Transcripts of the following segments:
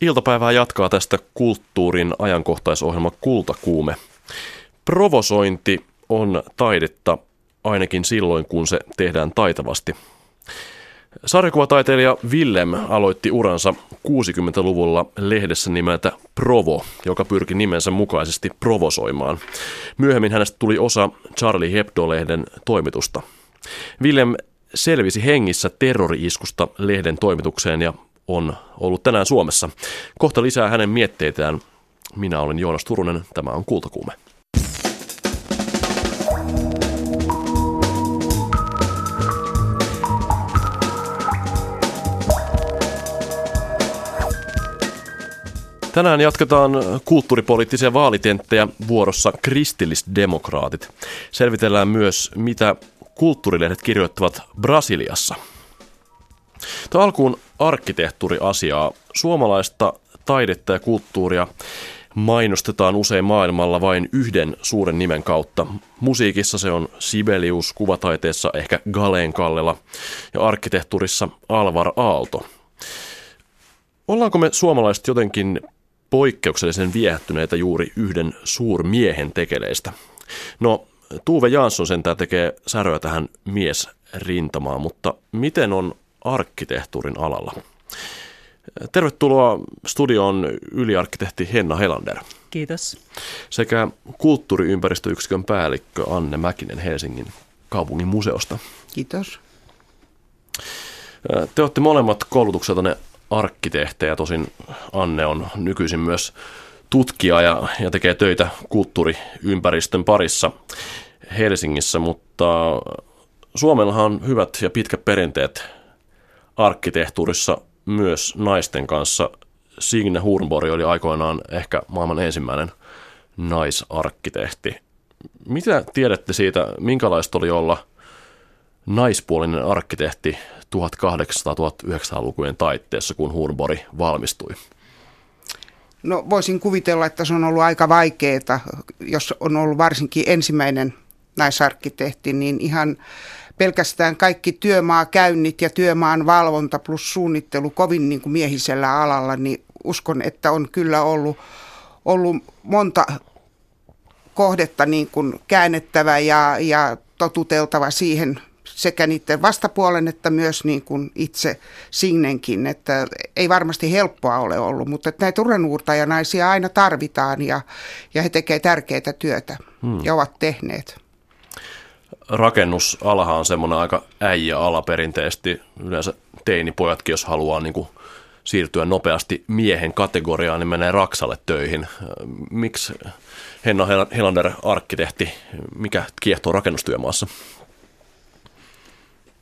Iltapäivää jatkaa tästä kulttuurin ajankohtaisohjelma Kultakuume. Provosointi on taidetta ainakin silloin, kun se tehdään taitavasti. Sarjakuvataiteilija Willem aloitti uransa 60-luvulla lehdessä nimeltä Provo, joka pyrki nimensä mukaisesti provosoimaan. Myöhemmin hänestä tuli osa Charlie Hebdo-lehden toimitusta. Willem selvisi hengissä terrori-iskusta lehden toimitukseen ja on ollut tänään Suomessa. Kohta lisää hänen mietteitään. Minä olen Joonas Turunen, tämä on Kultakuume. Tänään jatketaan kulttuuripoliittisia vaalitenttejä vuorossa kristillisdemokraatit. Selvitellään myös, mitä kulttuurilehdet kirjoittavat Brasiliassa. Tämä alkuun arkkitehtuuriasiaa. Suomalaista taidetta ja kulttuuria mainostetaan usein maailmalla vain yhden suuren nimen kautta. Musiikissa se on Sibelius, kuvataiteessa ehkä Galeen Kallela ja arkkitehtuurissa Alvar Aalto. Ollaanko me suomalaiset jotenkin poikkeuksellisen viehättyneitä juuri yhden suurmiehen tekeleistä? No, Tuve Jansson sentään tekee säröä tähän miesrintamaan, mutta miten on arkkitehtuurin alalla? Tervetuloa studioon yliarkkitehti Henna Helander. Kiitos. Sekä kulttuuriympäristöyksikön päällikkö Anne Mäkinen Helsingin kaupungin museosta. Kiitos. Te olette molemmat koulutukseltanne arkkitehtejä, tosin Anne on nykyisin myös tutkija ja, ja tekee töitä kulttuuriympäristön parissa Helsingissä, mutta Suomellahan on hyvät ja pitkät perinteet arkkitehtuurissa myös naisten kanssa. Signe Hurnborg oli aikoinaan ehkä maailman ensimmäinen naisarkkitehti. Mitä tiedätte siitä, minkälaista oli olla naispuolinen arkkitehti 1800-1900-lukujen taitteessa, kun Hurnborg valmistui? No voisin kuvitella, että se on ollut aika vaikeaa, jos on ollut varsinkin ensimmäinen naisarkkitehti, niin ihan pelkästään kaikki työmaakäynnit ja työmaan valvonta plus suunnittelu kovin niin kuin miehisellä alalla, niin uskon, että on kyllä ollut, ollut monta kohdetta niin kuin käännettävä ja, ja totuteltava siihen sekä niiden vastapuolen että myös niin kuin itse Signenkin, että ei varmasti helppoa ole ollut, mutta että näitä uranuurtajanaisia aina tarvitaan ja, ja he tekevät tärkeää työtä hmm. ja ovat tehneet rakennusalahan on semmoinen aika äijä-ala perinteisesti. Yleensä teinipojatkin, jos haluaa niin kuin siirtyä nopeasti miehen kategoriaan, niin menee Raksalle töihin. Miksi Henna Helander, arkkitehti, mikä kiehtoo rakennustyömaassa?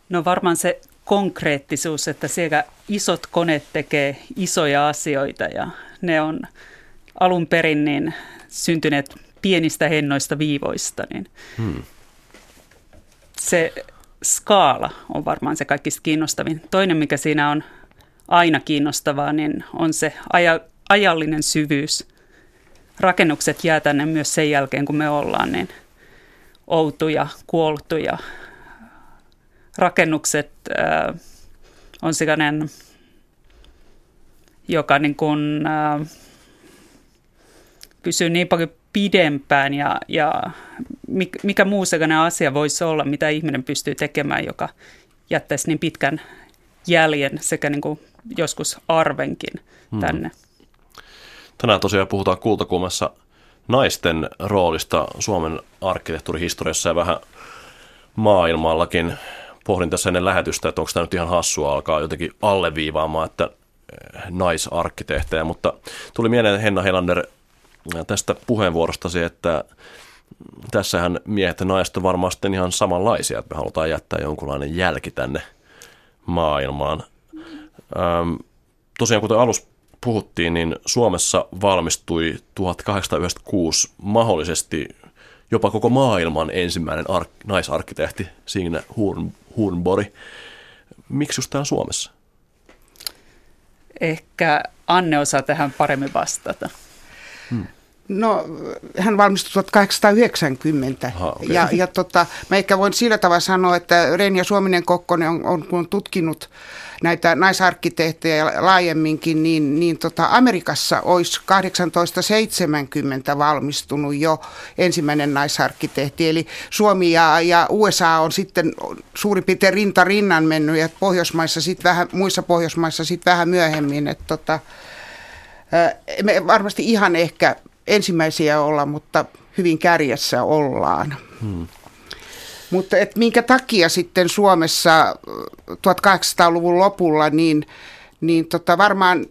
No varmaan se konkreettisuus, että siellä isot koneet tekee isoja asioita ja ne on alun perin niin syntyneet pienistä hennoista viivoista, niin hmm se skaala on varmaan se kaikista kiinnostavin. Toinen, mikä siinä on aina kiinnostavaa, niin on se aja, ajallinen syvyys. Rakennukset jää tänne myös sen jälkeen, kun me ollaan niin outuja, kuoltuja. Rakennukset äh, on sellainen, joka niin kuin, äh, pysyy niin paljon pidempään ja, ja mikä muu sellainen asia voisi olla, mitä ihminen pystyy tekemään, joka jättäisi niin pitkän jäljen sekä niin kuin joskus arvenkin hmm. tänne. Tänään tosiaan puhutaan kultakuumessa naisten roolista Suomen arkkitehtuurihistoriassa ja vähän maailmallakin. Pohdin tässä ennen lähetystä, että onko tämä nyt ihan hassua alkaa jotenkin alleviivaamaan, että eh, naisarkkitehtejä, mutta tuli mieleen Henna Helander tästä puheenvuorostasi, että tässähän miehet ja naiset on varmaan sitten ihan samanlaisia, että me halutaan jättää jonkunlainen jälki tänne maailmaan. Ähm, tosiaan kuten alussa puhuttiin, niin Suomessa valmistui 1896 mahdollisesti jopa koko maailman ensimmäinen ar- naisarkkitehti Signe Horn- Hornborg. Miksi just täällä Suomessa? Ehkä Anne osaa tähän paremmin vastata. No, hän valmistui 1890. Aha, okay. Ja, ja tota, mä ehkä voin sillä tavalla sanoa, että Renja Suominen Kokkonen on, on, on tutkinut näitä naisarkkitehtejä laajemminkin, niin, niin tota Amerikassa olisi 1870 valmistunut jo ensimmäinen naisarkkitehti. Eli Suomi ja, ja USA on sitten suurin piirtein rinta rinnan mennyt ja Pohjoismaissa sit vähän, muissa Pohjoismaissa sitten vähän myöhemmin. Että tota, me varmasti ihan ehkä ensimmäisiä olla, mutta hyvin kärjessä ollaan. Hmm. Mutta et minkä takia sitten Suomessa 1800-luvun lopulla, niin, niin tota varmaan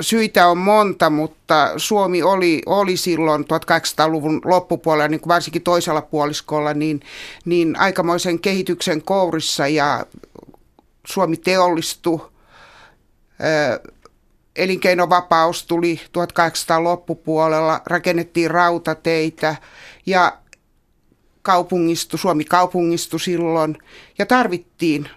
syitä on monta, mutta Suomi oli, oli silloin 1800-luvun loppupuolella, niin kuin varsinkin toisella puoliskolla, niin, niin aikamoisen kehityksen kourissa ja Suomi teollistui. Elinkeinovapaus tuli 1800 loppupuolella, rakennettiin rautateitä ja kaupungistui, Suomi kaupungistui silloin ja tarvittiin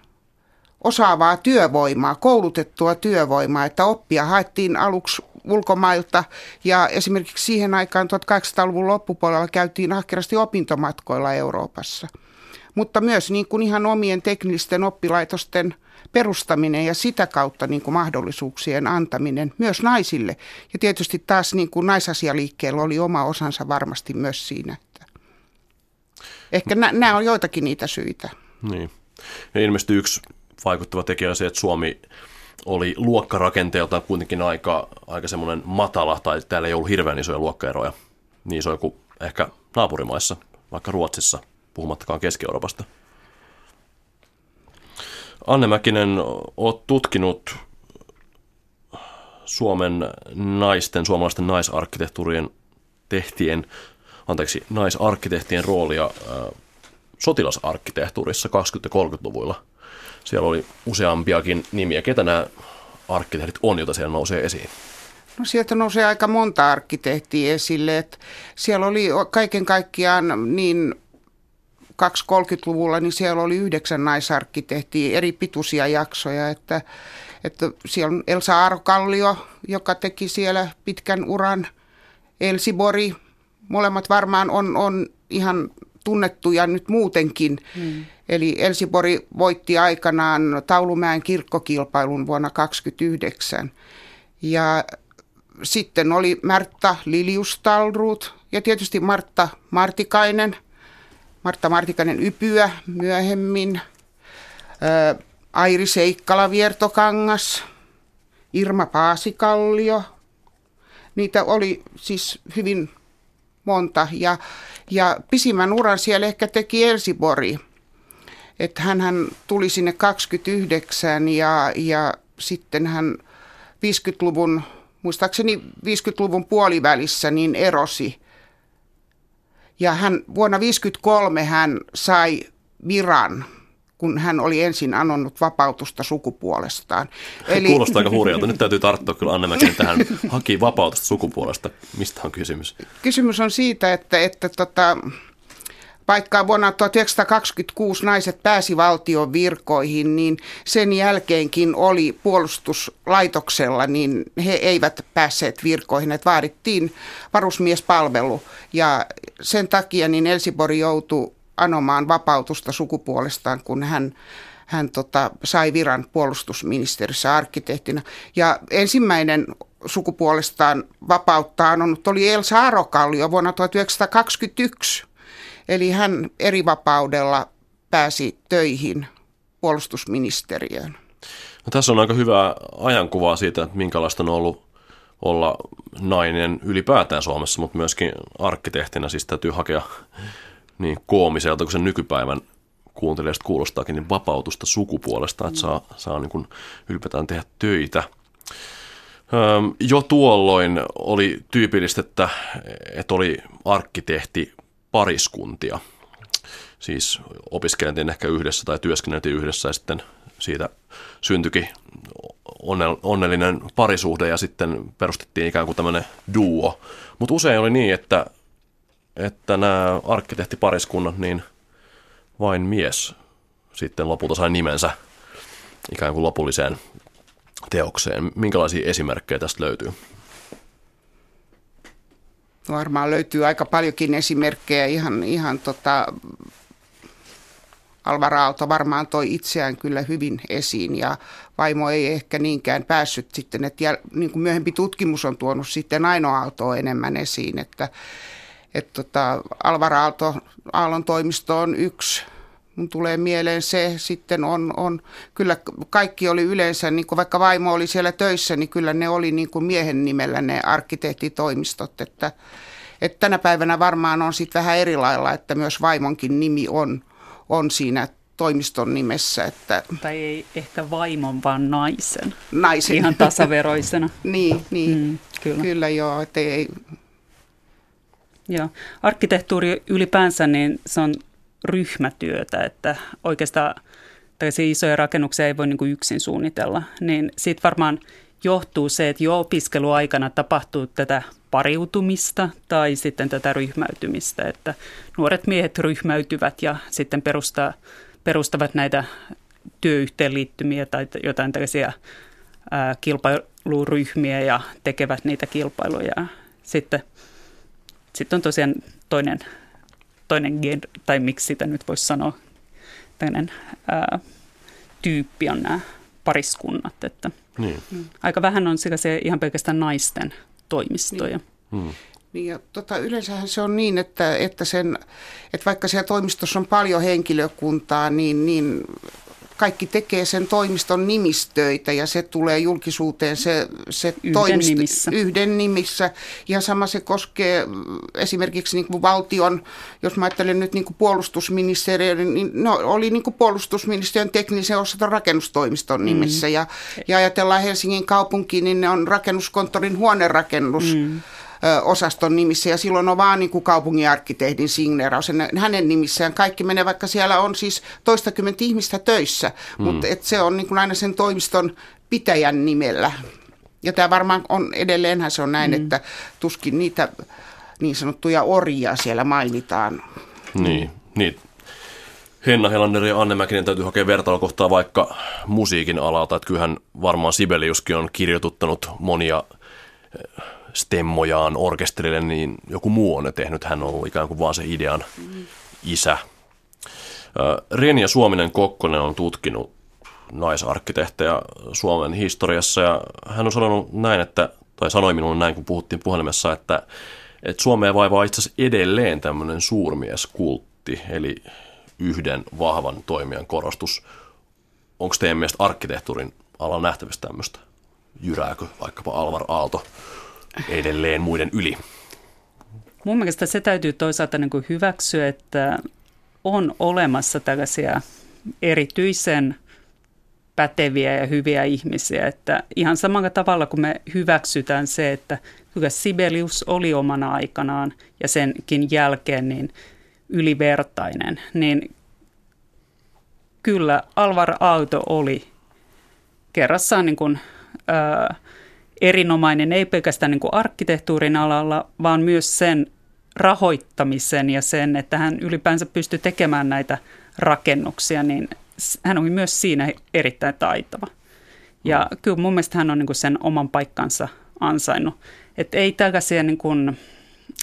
osaavaa työvoimaa, koulutettua työvoimaa, että oppia haettiin aluksi ulkomailta ja esimerkiksi siihen aikaan 1800-luvun loppupuolella käytiin ahkerasti opintomatkoilla Euroopassa. Mutta myös niin kuin ihan omien teknillisten oppilaitosten perustaminen ja sitä kautta niin kuin mahdollisuuksien antaminen myös naisille. Ja tietysti taas niin kuin naisasialiikkeellä oli oma osansa varmasti myös siinä. Ehkä nämä on joitakin niitä syitä. Niin. Ja ilmeisesti yksi vaikuttava tekijä on se, että Suomi oli luokkarakenteeltaan kuitenkin aika, aika semmoinen matala, tai täällä ei ollut hirveän isoja luokkaeroja, niin isoja kuin ehkä naapurimaissa, vaikka Ruotsissa, puhumattakaan Keski-Euroopasta. Anne Mäkinen, olet tutkinut Suomen naisten, suomalaisten naisarkkitehtuurien tehtien anteeksi, naisarkkitehtien roolia sotilasarkkitehtuurissa 20- ja 30-luvuilla. Siellä oli useampiakin nimiä. Ketä nämä arkkitehdit on, joita siellä nousee esiin? No sieltä nousee aika monta arkkitehtiä esille. Että siellä oli kaiken kaikkiaan niin 230-luvulla, niin siellä oli yhdeksän naisarkkitehtiä, eri pituisia jaksoja, että, että siellä on Elsa Arokallio, joka teki siellä pitkän uran, Elsibori, molemmat varmaan on, on ihan tunnettuja nyt muutenkin. Mm. Eli Elsibori voitti aikanaan Taulumäen kirkkokilpailun vuonna 1929. Ja sitten oli Märtta Liliustalruut ja tietysti Martta Martikainen, Martta Martikainen Ypyä myöhemmin, Airi Seikkala Viertokangas, Irma Paasikallio. Niitä oli siis hyvin monta. Ja, ja pisimmän uran siellä ehkä teki Elsibori. Että hän tuli sinne 29 ja, ja sitten hän 50-luvun, muistaakseni 50-luvun puolivälissä niin erosi. Ja hän vuonna 1953 hän sai viran kun hän oli ensin anonnut vapautusta sukupuolestaan. Eli... Kuulostaa aika hurjalta. Nyt täytyy tarttua kyllä Anne Mäkinen tähän haki vapautusta sukupuolesta. Mistä on kysymys? Kysymys on siitä, että, että tota, vaikka vuonna 1926 naiset pääsi valtion virkoihin, niin sen jälkeenkin oli puolustuslaitoksella, niin he eivät päässeet virkoihin, että vaadittiin varusmiespalvelu. Ja sen takia niin Elsibori joutui anomaan vapautusta sukupuolestaan, kun hän, hän tota, sai viran puolustusministeriössä arkkitehtina. Ja ensimmäinen sukupuolestaan vapauttaa anonut oli Elsa Arokallio vuonna 1921. Eli hän eri vapaudella pääsi töihin puolustusministeriöön. No, tässä on aika hyvä ajankuva siitä, että minkälaista on ollut olla nainen ylipäätään Suomessa, mutta myöskin arkkitehtina, siis täytyy hakea niin koomiselta kuin sen nykypäivän kuuntelijasta kuulostaakin, niin vapautusta sukupuolesta, että saa, saa niin kuin ylipäätään tehdä töitä. Jo tuolloin oli tyypillistä, että, että oli arkkitehti pariskuntia. Siis opiskeltiin ehkä yhdessä tai työskenneltiin yhdessä ja sitten siitä syntyikin onnellinen parisuhde ja sitten perustettiin ikään kuin tämmöinen duo. Mutta usein oli niin, että että nämä arkkitehtipariskunnat, niin vain mies sitten lopulta sai nimensä ikään kuin lopulliseen teokseen. Minkälaisia esimerkkejä tästä löytyy? Varmaan löytyy aika paljonkin esimerkkejä. Ihan, ihan tota, Alvar Aalto varmaan toi itseään kyllä hyvin esiin ja vaimo ei ehkä niinkään päässyt sitten, että jäl, niin kuin myöhempi tutkimus on tuonut sitten Aino Aaltoa enemmän esiin, että, että tota, Alvar Aalto, Aallon toimisto on yksi mun tulee mieleen se sitten on, on kyllä kaikki oli yleensä, niin kuin vaikka vaimo oli siellä töissä, niin kyllä ne oli niin kuin miehen nimellä ne arkkitehtitoimistot, että, että tänä päivänä varmaan on sitten vähän eri lailla, että myös vaimonkin nimi on, on siinä toimiston nimessä. Että tai ei ehkä vaimon, vaan naisen. Naisen. Ihan tasaveroisena. niin, niin. Mm, kyllä. kyllä joo. Että ei... Joo. Arkkitehtuuri ylipäänsä, niin se on ryhmätyötä, että oikeastaan tällaisia isoja rakennuksia ei voi niin kuin yksin suunnitella, niin siitä varmaan johtuu se, että jo opiskeluaikana tapahtuu tätä pariutumista tai sitten tätä ryhmäytymistä, että nuoret miehet ryhmäytyvät ja sitten perustaa, perustavat näitä työyhteenliittymiä tai jotain tällaisia kilpailuryhmiä ja tekevät niitä kilpailuja. Sitten, sitten on tosiaan toinen toinen gen, tai miksi sitä nyt voisi sanoa, tämmöinen ää, tyyppi on nämä pariskunnat. Että niin. Aika vähän on sekä ihan pelkästään naisten toimistoja. Niin. Hmm. Niin ja tota, yleensähän se on niin, että, että, sen, että vaikka siellä toimistossa on paljon henkilökuntaa, niin, niin kaikki tekee sen toimiston nimistöitä ja se tulee julkisuuteen se, se yhden toimisto nimissä. yhden nimissä. Ja sama se koskee esimerkiksi niin kuin valtion, jos mä ajattelen nyt niin kuin puolustusministeriön, niin no, oli niin kuin puolustusministeriön teknisen osaton rakennustoimiston nimissä. Mm. Ja, ja ajatellaan Helsingin kaupunki, niin ne on rakennuskonttorin huonerakennus. Mm osaston nimissä ja silloin on vaan niin kuin kaupunginarkkitehdin signeeraus hänen nimissään. Kaikki menee, vaikka siellä on siis toistakymmentä ihmistä töissä, mm. mutta et se on niin kuin aina sen toimiston pitäjän nimellä. Ja tämä varmaan on, edelleenhän se on näin, mm. että tuskin niitä niin sanottuja orjia siellä mainitaan. Niin, niin. Henna Helander ja Anne Mäkinen täytyy hakea vertailukohtaa vaikka musiikin alalta, että kyllähän varmaan Sibeliuskin on kirjoituttanut monia stemmojaan orkesterille, niin joku muu on ne tehnyt. Hän on ollut ikään kuin vaan se idean isä. Renia Suominen Kokkonen on tutkinut naisarkkitehtejä Suomen historiassa ja hän on sanonut näin, että, tai sanoi minulle näin, kun puhuttiin puhelimessa, että, että Suomea vaivaa itse asiassa edelleen tämmöinen suurmieskultti, eli yhden vahvan toimijan korostus. Onko teidän mielestä arkkitehtuurin alalla nähtävissä tämmöistä? Jyrääkö vaikkapa Alvar Aalto edelleen muiden yli. Mun mielestä se täytyy toisaalta niin kuin hyväksyä, että on olemassa tällaisia erityisen päteviä ja hyviä ihmisiä. Että ihan samalla tavalla kuin me hyväksytään se, että kyllä Sibelius oli omana aikanaan ja senkin jälkeen niin ylivertainen, niin kyllä Alvar Aalto oli kerrassaan niin kuin, ää, erinomainen ei pelkästään niin kuin arkkitehtuurin alalla, vaan myös sen rahoittamisen ja sen, että hän ylipäänsä pystyi tekemään näitä rakennuksia, niin hän oli myös siinä erittäin taitava. Ja mm. kyllä mun mielestä hän on niin kuin sen oman paikkansa ansainnut. Että ei tällaisia, niin kuin,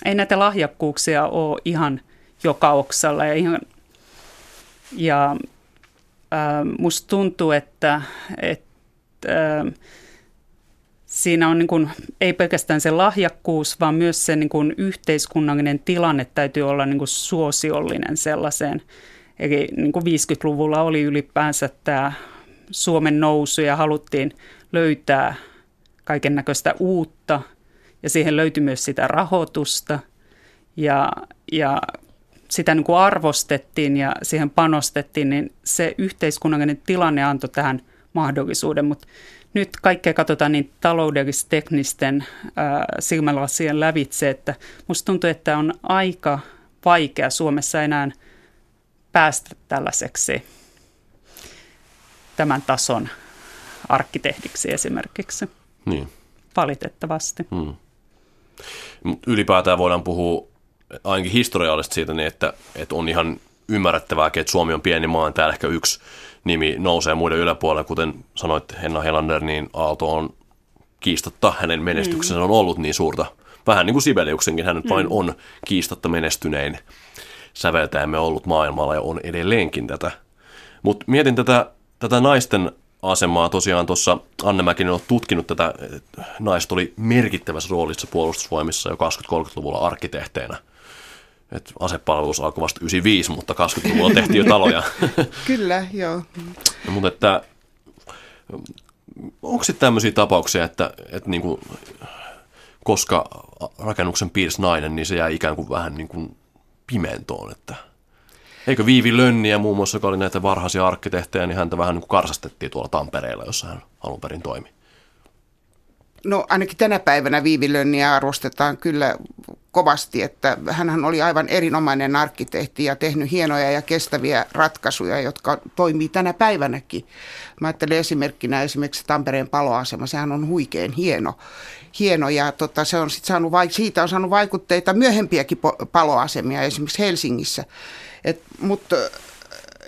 ei näitä lahjakkuuksia ole ihan joka oksalla. Ja, ihan, ja äh, musta tuntuu, että, että äh, siinä on niin kuin, ei pelkästään se lahjakkuus, vaan myös se niin kuin yhteiskunnallinen tilanne täytyy olla niin kuin suosiollinen sellaiseen. Eli niin kuin 50-luvulla oli ylipäänsä tämä Suomen nousu ja haluttiin löytää kaiken näköistä uutta. Ja siihen löytyi myös sitä rahoitusta. Ja, ja sitä niin kuin arvostettiin ja siihen panostettiin, niin se yhteiskunnallinen tilanne antoi tähän mahdollisuuden, mutta nyt kaikkea katsotaan niin taloudellis-teknisten äh, silmälasien lävitse, että musta tuntuu, että on aika vaikea Suomessa enää päästä tällaiseksi tämän tason arkkitehdiksi esimerkiksi. Niin. Valitettavasti. Hmm. Ylipäätään voidaan puhua ainakin historiallisesti siitä, niin että, että on ihan ymmärrettävää, että Suomi on pieni maa, täällä ehkä yksi nimi nousee muiden yläpuolelle, kuten sanoit Henna Helander, niin Aalto on kiistatta hänen menestyksensä on ollut niin suurta Vähän niin kuin Sibeliuksenkin, hän nyt mm. vain on kiistatta menestynein säveltäjämme ollut maailmalla ja on edelleenkin tätä. Mutta mietin tätä, tätä naisten asemaa. Tosiaan tuossa Anne Mäkinen on tutkinut tätä. Naiset oli merkittävässä roolissa puolustusvoimissa jo 20-30-luvulla arkkitehteinä. Et asepalvelus alkoi vasta 95, mutta 20-luvulla tehtiin jo taloja. Kyllä, joo. Ja, mutta että, onko sitten tämmöisiä tapauksia, että, että niin kuin, koska rakennuksen piirsi nainen, niin se jää ikään kuin vähän niin kuin pimentoon, että Eikö Viivi Lönniä muun muassa, joka oli näitä varhaisia arkkitehtejä, niin häntä vähän niin kuin karsastettiin tuolla Tampereella, jossa hän alun perin toimi. No ainakin tänä päivänä Viivi Lönniä arvostetaan kyllä kovasti, että hän oli aivan erinomainen arkkitehti ja tehnyt hienoja ja kestäviä ratkaisuja, jotka toimii tänä päivänäkin. Mä ajattelen esimerkkinä esimerkiksi Tampereen paloasema, sehän on huikein hieno. hieno ja tota, se on sit saanut, siitä on saanut vaikutteita myöhempiäkin paloasemia, esimerkiksi Helsingissä. Mutta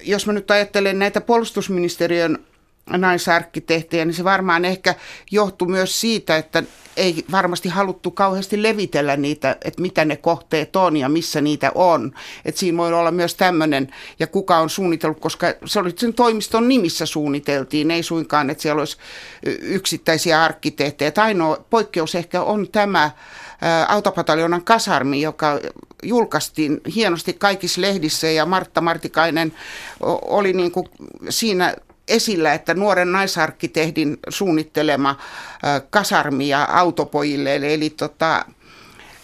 jos mä nyt ajattelen näitä puolustusministeriön naisarkkitehtejä, niin se varmaan ehkä johtuu myös siitä, että ei varmasti haluttu kauheasti levitellä niitä, että mitä ne kohteet on ja missä niitä on. Et siinä voi olla myös tämmöinen, ja kuka on suunnitellut, koska se oli sen toimiston nimissä suunniteltiin, ei suinkaan, että siellä olisi yksittäisiä arkkitehtejä. Ainoa poikkeus ehkä on tämä autopataljonan kasarmi, joka julkaistiin hienosti kaikissa lehdissä ja Martta Martikainen oli niin kuin siinä esillä, että nuoren naisarkkitehdin suunnittelema kasarmia autopojille, eli, eli tota,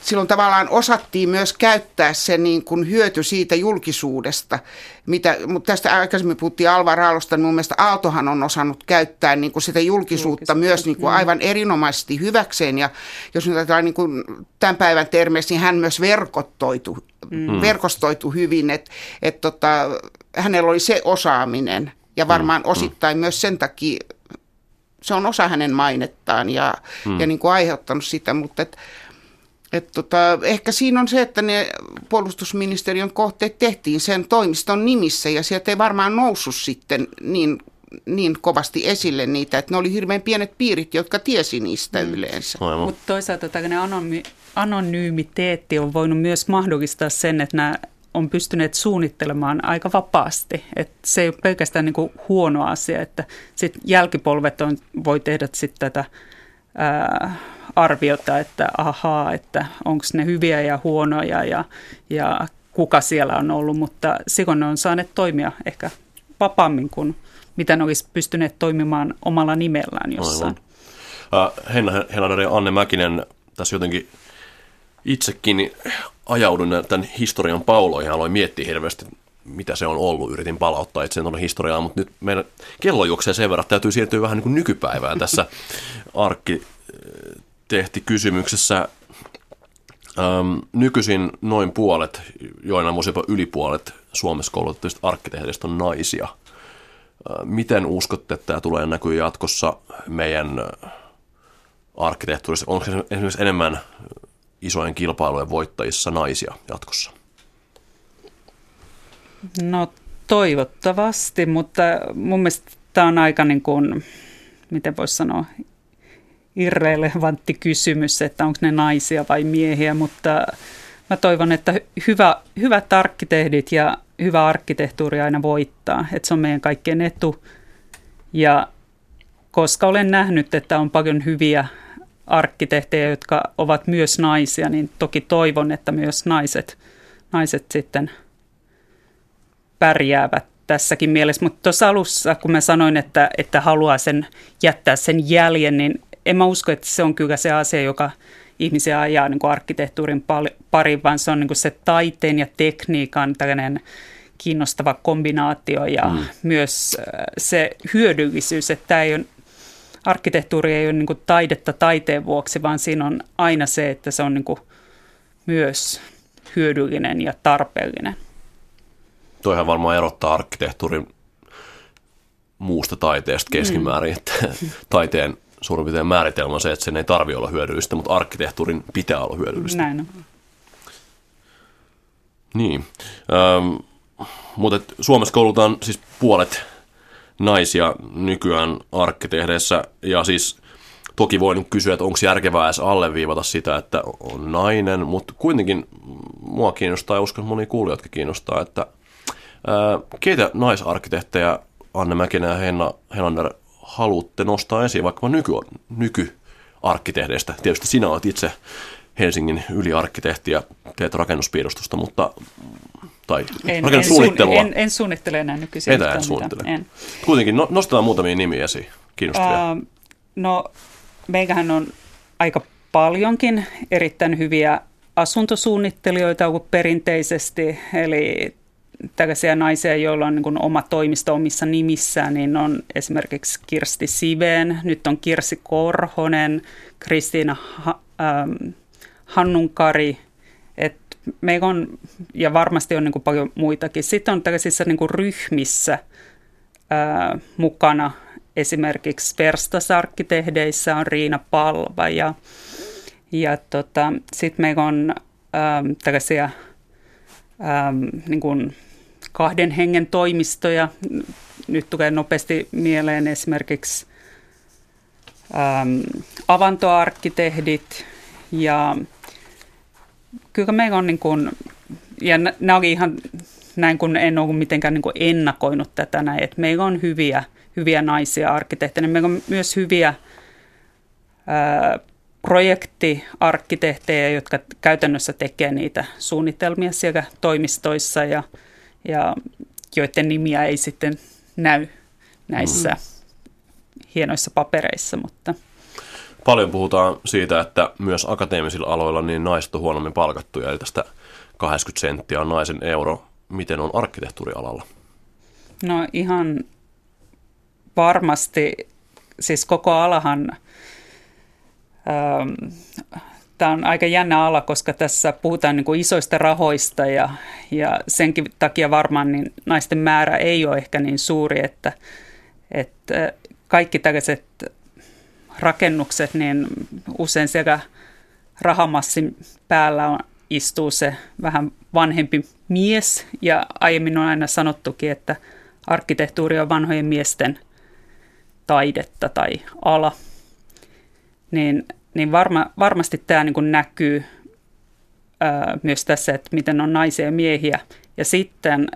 silloin tavallaan osattiin myös käyttää se niin kuin hyöty siitä julkisuudesta. Mitä, mutta tästä aikaisemmin puhuttiin Alva Raalosta, niin mun mielestä Aaltohan on osannut käyttää niin kuin sitä julkisuutta, julkisuutta myös niin kuin aivan erinomaisesti hyväkseen. Ja jos nyt ajatellaan niin kuin tämän päivän termeissä, niin hän myös verkottoitu, mm. verkostoitu hyvin, että et tota, hänellä oli se osaaminen. Ja varmaan mm. osittain mm. myös sen takia se on osa hänen mainettaan ja, mm. ja niin kuin aiheuttanut sitä, mutta et, et tota, ehkä siinä on se, että ne puolustusministeriön kohteet tehtiin sen toimiston nimissä ja sieltä ei varmaan noussut sitten niin, niin kovasti esille niitä, että ne oli hirveän pienet piirit, jotka tiesi niistä mm. yleensä. Mutta toisaalta tämä anonymiteetti on voinut myös mahdollistaa sen, että nämä on pystyneet suunnittelemaan aika vapaasti. Et se ei ole pelkästään niin kuin huono asia, että sit jälkipolvet on, voi tehdä sit tätä ää, arviota, että ahaa, että onko ne hyviä ja huonoja ja, ja kuka siellä on ollut, mutta silloin ne on saaneet toimia ehkä vapaammin kuin mitä ne olisi pystyneet toimimaan omalla nimellään jossain. Aivan. Henna Helander ja Anne Mäkinen tässä jotenkin itsekin ajaudun tämän historian pauloihin aloin miettiä hirveästi, mitä se on ollut. Yritin palauttaa itse tuonne historiaan, mutta nyt meidän kello juoksee sen verran, että täytyy siirtyä vähän niin kuin nykypäivään tässä arkkitehti kysymyksessä. Öm, nykyisin noin puolet, joina voisi jopa yli puolet Suomessa koulutetuista arkkitehdistä on naisia. Miten uskotte, että tämä tulee näkyä jatkossa meidän arkkitehtuurissa? Onko se esimerkiksi enemmän isojen kilpailujen voittajissa naisia jatkossa? No toivottavasti, mutta mun mielestä tämä on aika niin kuin, miten voisi sanoa, irrelevantti kysymys, että onko ne naisia vai miehiä, mutta mä toivon, että hyvä, hyvät arkkitehdit ja hyvä arkkitehtuuri aina voittaa, että se on meidän kaikkien etu. Ja koska olen nähnyt, että on paljon hyviä arkkitehtejä, jotka ovat myös naisia, niin toki toivon, että myös naiset, naiset sitten pärjäävät tässäkin mielessä. Mutta tuossa alussa, kun mä sanoin, että, että haluaa sen jättää sen jäljen, niin en mä usko, että se on kyllä se asia, joka ihmisiä ajaa niin kuin arkkitehtuurin pariin, vaan se on niin kuin se taiteen ja tekniikan tällainen kiinnostava kombinaatio ja mm. myös äh, se hyödyllisyys, että tämä ei ole arkkitehtuuri ei ole niin kuin taidetta taiteen vuoksi, vaan siinä on aina se, että se on niin kuin myös hyödyllinen ja tarpeellinen. Toihan varmaan erottaa arkkitehtuurin muusta taiteesta keskimäärin, mm. että taiteen suurin piirtein määritelmä on se, että sen ei tarvi olla hyödyllistä, mutta arkkitehtuurin pitää olla hyödyllistä. Näin on. Niin, ähm, mutta Suomessa koulutaan siis puolet naisia nykyään arkkitehdeissä ja siis Toki voin kysyä, että onko järkevää edes alleviivata sitä, että on nainen, mutta kuitenkin mua kiinnostaa ja uskon, että moni kuulijatkin kiinnostaa, että ää, keitä naisarkkitehtejä Anne Mäkinen ja Henna Helander haluatte nostaa esiin vaikka nyky, nykyarkkitehdeistä? Tietysti sinä olet itse Helsingin yliarkkitehti ja teet rakennuspiirustusta, mutta tai En, en, rakennussuunnittelua. suun, en, en suunnittele enää nykyisin. Etä en suunnittele. mitään. En. Kuitenkin no, nostetaan muutamia nimiä esiin, kiinnostavia. Ää, no, meikähän on aika paljonkin erittäin hyviä asuntosuunnittelijoita kuin perinteisesti, eli tällaisia naisia, joilla on niin kuin oma toimisto omissa nimissään, niin on esimerkiksi Kirsti Siveen, nyt on Kirsi Korhonen, Kristiina ha- ähm, Hannunkari, et meillä on, ja varmasti on niin kuin paljon muitakin. Sitten on tällaisissa niin kuin ryhmissä ää, mukana esimerkiksi Verstas-arkkitehdeissä on Riina Palva ja, ja tota, sitten meillä on äm, tällaisia äm, niin kuin kahden hengen toimistoja. Nyt tulee nopeasti mieleen esimerkiksi äm, avantoarkkitehdit ja kyllä meillä on niin kuin, ja nä- nämä oli ihan näin, kun en ole mitenkään niin kuin ennakoinut tätä näin, että meillä on hyviä, hyviä naisia arkkitehtejä, meillä on myös hyviä ää, projektiarkkitehtejä, jotka käytännössä tekee niitä suunnitelmia siellä toimistoissa ja, ja joiden nimiä ei sitten näy näissä mm. hienoissa papereissa, mutta Paljon puhutaan siitä, että myös akateemisilla aloilla niin naiset on huonommin palkattuja, eli tästä 80 senttiä on naisen euro. Miten on arkkitehtuurialalla? No ihan varmasti, siis koko alahan, ähm, tämä on aika jännä ala, koska tässä puhutaan niin kuin isoista rahoista ja, ja senkin takia varmaan niin naisten määrä ei ole ehkä niin suuri, että, että kaikki tällaiset rakennukset, niin usein siellä rahamassin päällä on, istuu se vähän vanhempi mies. Ja aiemmin on aina sanottukin, että arkkitehtuuri on vanhojen miesten taidetta tai ala. Niin, niin varma, varmasti tämä niin kuin näkyy ää, myös tässä, että miten on naisia ja miehiä. Ja sitten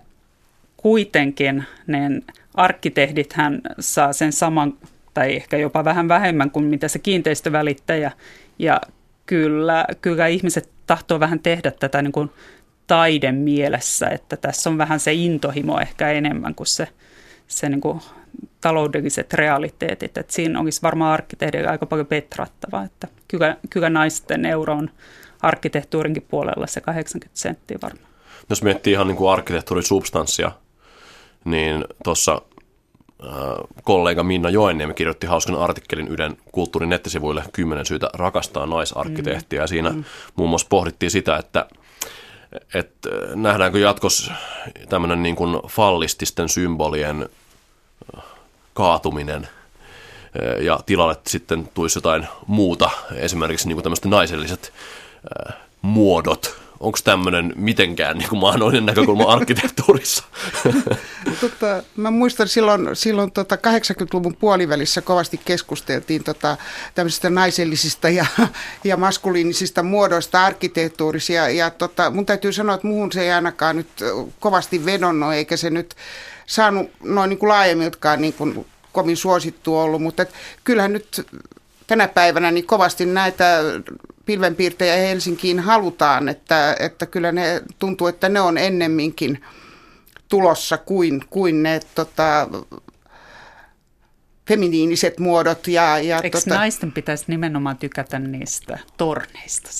kuitenkin niin arkkitehdithän saa sen saman tai ehkä jopa vähän vähemmän kuin mitä se kiinteistövälittäjä. Ja kyllä, kyllä ihmiset tahtoo vähän tehdä tätä niin kuin taiden mielessä, että tässä on vähän se intohimo ehkä enemmän kuin se, se niin kuin taloudelliset realiteetit. Että siinä olisi varmaan arkkitehdillä aika paljon petrattavaa, että kyllä, kyllä naisten euro on arkkitehtuurinkin puolella se 80 senttiä varmaan. Jos miettii ihan niin kuin arkkitehtuurin substanssia, niin tuossa kollega Minna Joenniemi kirjoitti hauskan artikkelin Ylen kulttuurin nettisivuille 10 syytä rakastaa naisarkkitehtiä. Ja siinä mm. muun muassa pohdittiin sitä, että, että nähdäänkö jatkossa tämmöinen niin kuin fallististen symbolien kaatuminen ja tilalle sitten tulisi jotain muuta, esimerkiksi niin kuin tämmöiset naiselliset muodot, onko tämmöinen mitenkään niin kuin mahdollinen näkökulma arkkitehtuurissa? tota, mä muistan silloin, silloin tota 80-luvun puolivälissä kovasti keskusteltiin tota, tämmöisistä naisellisista ja, ja maskuliinisista muodoista arkkitehtuurissa. Ja, ja tota, mun täytyy sanoa, että muuhun se ei ainakaan nyt kovasti vedonnut, eikä se nyt saanut noin niin kuin niin kuin kovin suosittu ollut, mutta et kyllähän nyt tänä päivänä niin kovasti näitä pilvenpiirtejä Helsinkiin halutaan, että, että kyllä ne tuntuu, että ne on ennemminkin tulossa kuin, kuin ne tota, feminiiniset muodot. Ja, ja Eikö tota... naisten pitäisi nimenomaan tykätä niistä torneista?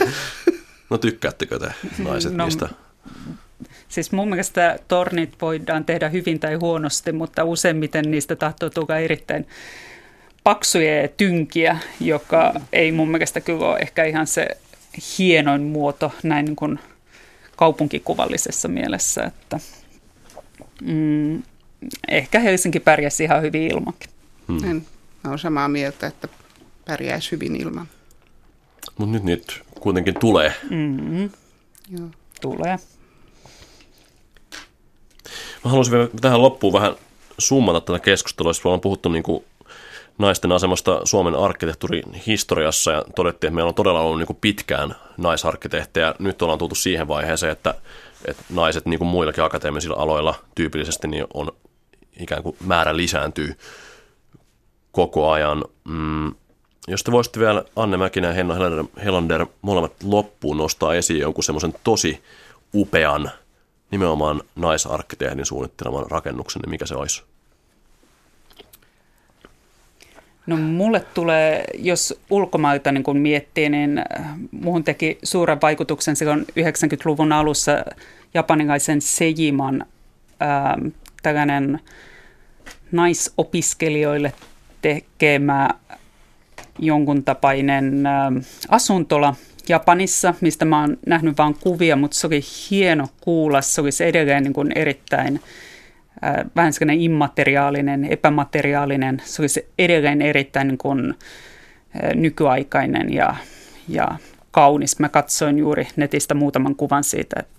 no tykkäättekö te naiset no, niistä? Siis mun mielestä tornit voidaan tehdä hyvin tai huonosti, mutta useimmiten niistä tahtoo tulla erittäin paksuja ja tynkiä, joka ei mun mielestä kyllä ole ehkä ihan se hienoin muoto näin niin kuin kaupunkikuvallisessa mielessä, että mm, ehkä Helsinki pärjäsi ihan hyvin ilmankin. Hmm. En, olen samaa mieltä, että pärjäisi hyvin ilman. Mutta nyt niitä kuitenkin tulee. Mm-hmm. Joo. Tulee. Mä haluaisin vielä tähän loppuun vähän summata tätä keskustelua, jos ollaan puhuttu niin kuin naisten asemasta Suomen arkkitehtuurin historiassa ja todettiin, että meillä on todella ollut niin pitkään naisarkkitehtejä. Nyt ollaan tultu siihen vaiheeseen, että, että naiset niin kuin muillakin akateemisilla aloilla tyypillisesti niin on ikään kuin määrä lisääntyy koko ajan. Mm, jos te voisitte vielä Anne Mäkinen ja Henna Helander molemmat loppuun nostaa esiin jonkun semmoisen tosi upean nimenomaan naisarkkitehdin suunnitteleman rakennuksen, niin mikä se olisi? No mulle tulee, jos ulkomailta niin kun miettii, niin äh, muhun teki suuren vaikutuksen silloin 90-luvun alussa japanilaisen Sejiman ähm, tällainen naisopiskelijoille tekemä jonkun tapainen ähm, asuntola Japanissa, mistä mä oon nähnyt vain kuvia, mutta se oli hieno kuulla. Se olisi edelleen niin kuin erittäin vähän sellainen immateriaalinen, epämateriaalinen. Se olisi edelleen erittäin niin kuin, äh, nykyaikainen ja, ja kaunis. Mä katsoin juuri netistä muutaman kuvan siitä, että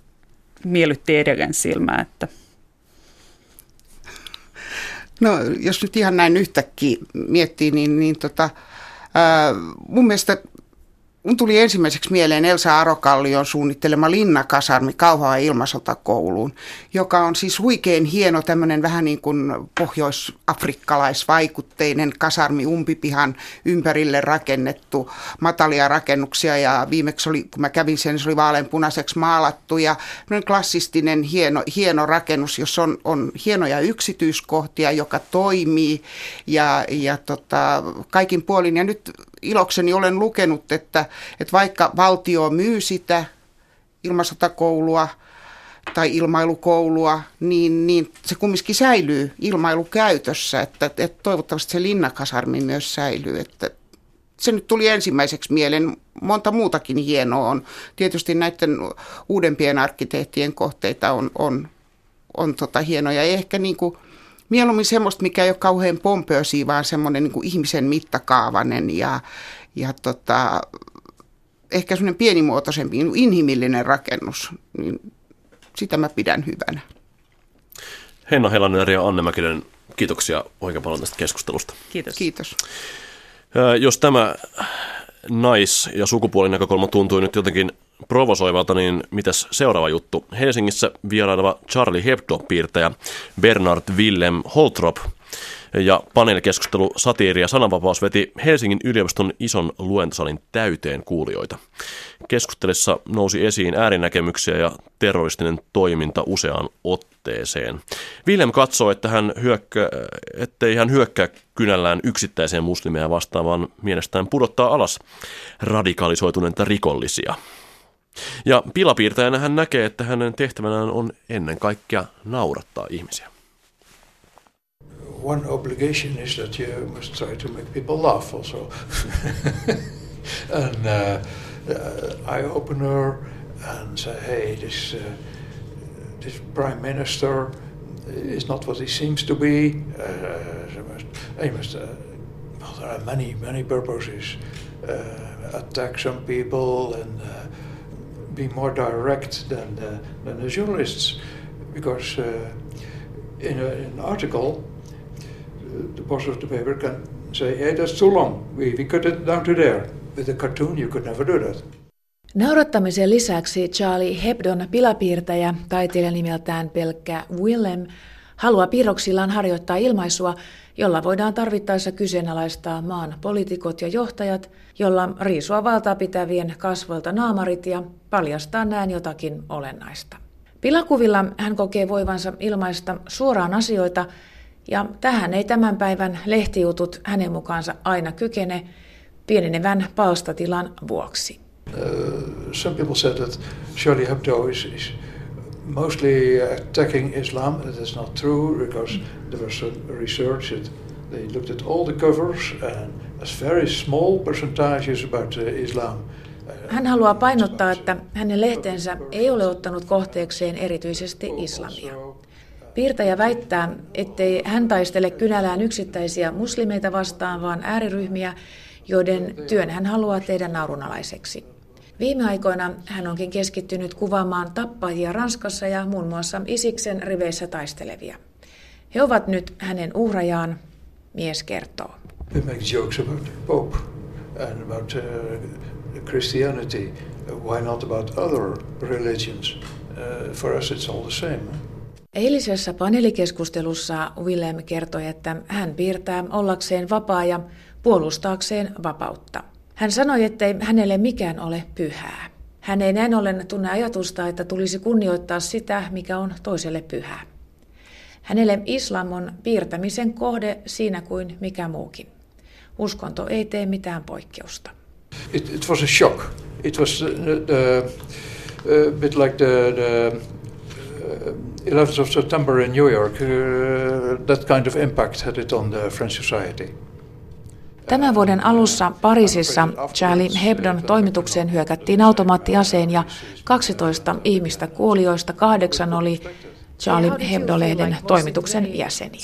miellytti edelleen silmää, että No jos nyt ihan näin yhtäkkiä miettii, niin, niin tota, ää, mun mielestä tuli ensimmäiseksi mieleen Elsa Arokallion suunnittelema linnakasarmi Kauhaa ilmasotakouluun, joka on siis huikein hieno tämmöinen vähän niin kuin pohjois-afrikkalaisvaikutteinen kasarmi umpipihan ympärille rakennettu, matalia rakennuksia. Ja viimeksi oli, kun mä kävin sen, se oli vaaleanpunaiseksi maalattu. Ja klassistinen hieno, hieno rakennus, jossa on, on hienoja yksityiskohtia, joka toimii. Ja, ja tota, kaikin puolin. Ja nyt ilokseni olen lukenut, että, että vaikka valtio myy sitä ilmasotakoulua tai ilmailukoulua, niin, niin se kumminkin säilyy ilmailukäytössä, että, että toivottavasti se linnakasarmi myös säilyy. Että se nyt tuli ensimmäiseksi mieleen. Monta muutakin hienoa on. Tietysti näiden uudempien arkkitehtien kohteita on, on, on tota hienoja. Ja ehkä niin kuin, mieluummin semmoista, mikä ei ole kauhean pompöösiä, vaan semmoinen niin ihmisen mittakaavainen ja, ja tota, ehkä semmoinen pienimuotoisempi, niin inhimillinen rakennus. Niin sitä mä pidän hyvänä. Henna Helanen ja Anne Mäkinen, kiitoksia oikein paljon tästä keskustelusta. Kiitos. Kiitos. Jos tämä nais- ja sukupuolinäkökulma tuntui nyt jotenkin provosoivalta, niin mitäs seuraava juttu? Helsingissä vieraileva Charlie Hebdo-piirtäjä Bernard Willem Holtrop ja paneelikeskustelu Satiiri ja sananvapaus veti Helsingin yliopiston ison luentosalin täyteen kuulijoita. Keskustelissa nousi esiin äärinäkemyksiä ja terroristinen toiminta useaan otteeseen. Willem katsoo, että hän hyökkää, ettei hän hyökkää kynällään yksittäiseen muslimeja vastaan, vaan mielestään pudottaa alas radikalisoituneita rikollisia. Ja pilapiirtäjänä hän näkee, että hänen tehtävänään on ennen kaikkea naurattaa ihmisiä. One obligation is that you must try to make people laugh also. and uh, uh, eye opener and say, hey, this, uh, this prime minister is not what he seems to be. Uh, must, he must, uh, well, there are many, many purposes. Uh, attack some people and uh, be more direct than the, than the journalists, because uh, in, a, in, an article, uh, the boss of the paper can say, "Hey, that's too long. We, we cut it down to there." With a cartoon, you could never do that. Naurattamisen lisäksi Charlie Hebdon pilapiirtäjä, taiteilija nimeltään pelkkä Willem, haluaa piirroksillaan harjoittaa ilmaisua, jolla voidaan tarvittaessa kyseenalaistaa maan poliitikot ja johtajat, jolla riisua valtaa pitävien kasvoilta naamarit ja paljastaa näin jotakin olennaista. Pilakuvilla hän kokee voivansa ilmaista suoraan asioita, ja tähän ei tämän päivän lehtijutut hänen mukaansa aina kykene pienenevän palstatilan vuoksi. Uh, some people said that Charlie Hebdo is, is mostly attacking Islam. That is not true because there was some research that they looked at all the covers and there's very small percentages about uh, Islam. Hän haluaa painottaa, että hänen lehtensä ei ole ottanut kohteekseen erityisesti islamia. Piirtäjä väittää, ettei hän taistele kynälään yksittäisiä muslimeita vastaan, vaan ääriryhmiä, joiden työn hän haluaa tehdä naurunalaiseksi. Viime aikoina hän onkin keskittynyt kuvaamaan tappajia Ranskassa ja muun muassa Isiksen riveissä taistelevia. He ovat nyt hänen uhrajaan, mies kertoo. He makes jokes about Pope and about uh, Christianity. Why not about other religions? Uh, for us it's all the same. Eilisessä paneelikeskustelussa Willem kertoi, että hän piirtää ollakseen vapaa ja puolustaakseen vapautta. Hän sanoi, ettei hänelle mikään ole pyhää. Hän ei näin ollen tunne ajatusta, että tulisi kunnioittaa sitä, mikä on toiselle pyhää. Hänelle islam on piirtämisen kohde siinä kuin mikä muukin. Uskonto ei tee mitään poikkeusta. It, it was a shock. It was the, the, a bit like the, the uh, 11th of September in New York. Uh, that kind of impact had it on the French society. Tämän vuoden alussa Pariisissa Charlie Hebdon toimitukseen hyökättiin automaattiaseen ja 12 ihmistä kuoli, joista kahdeksan oli Charlie Hebdo-lehden toimituksen jäseniä.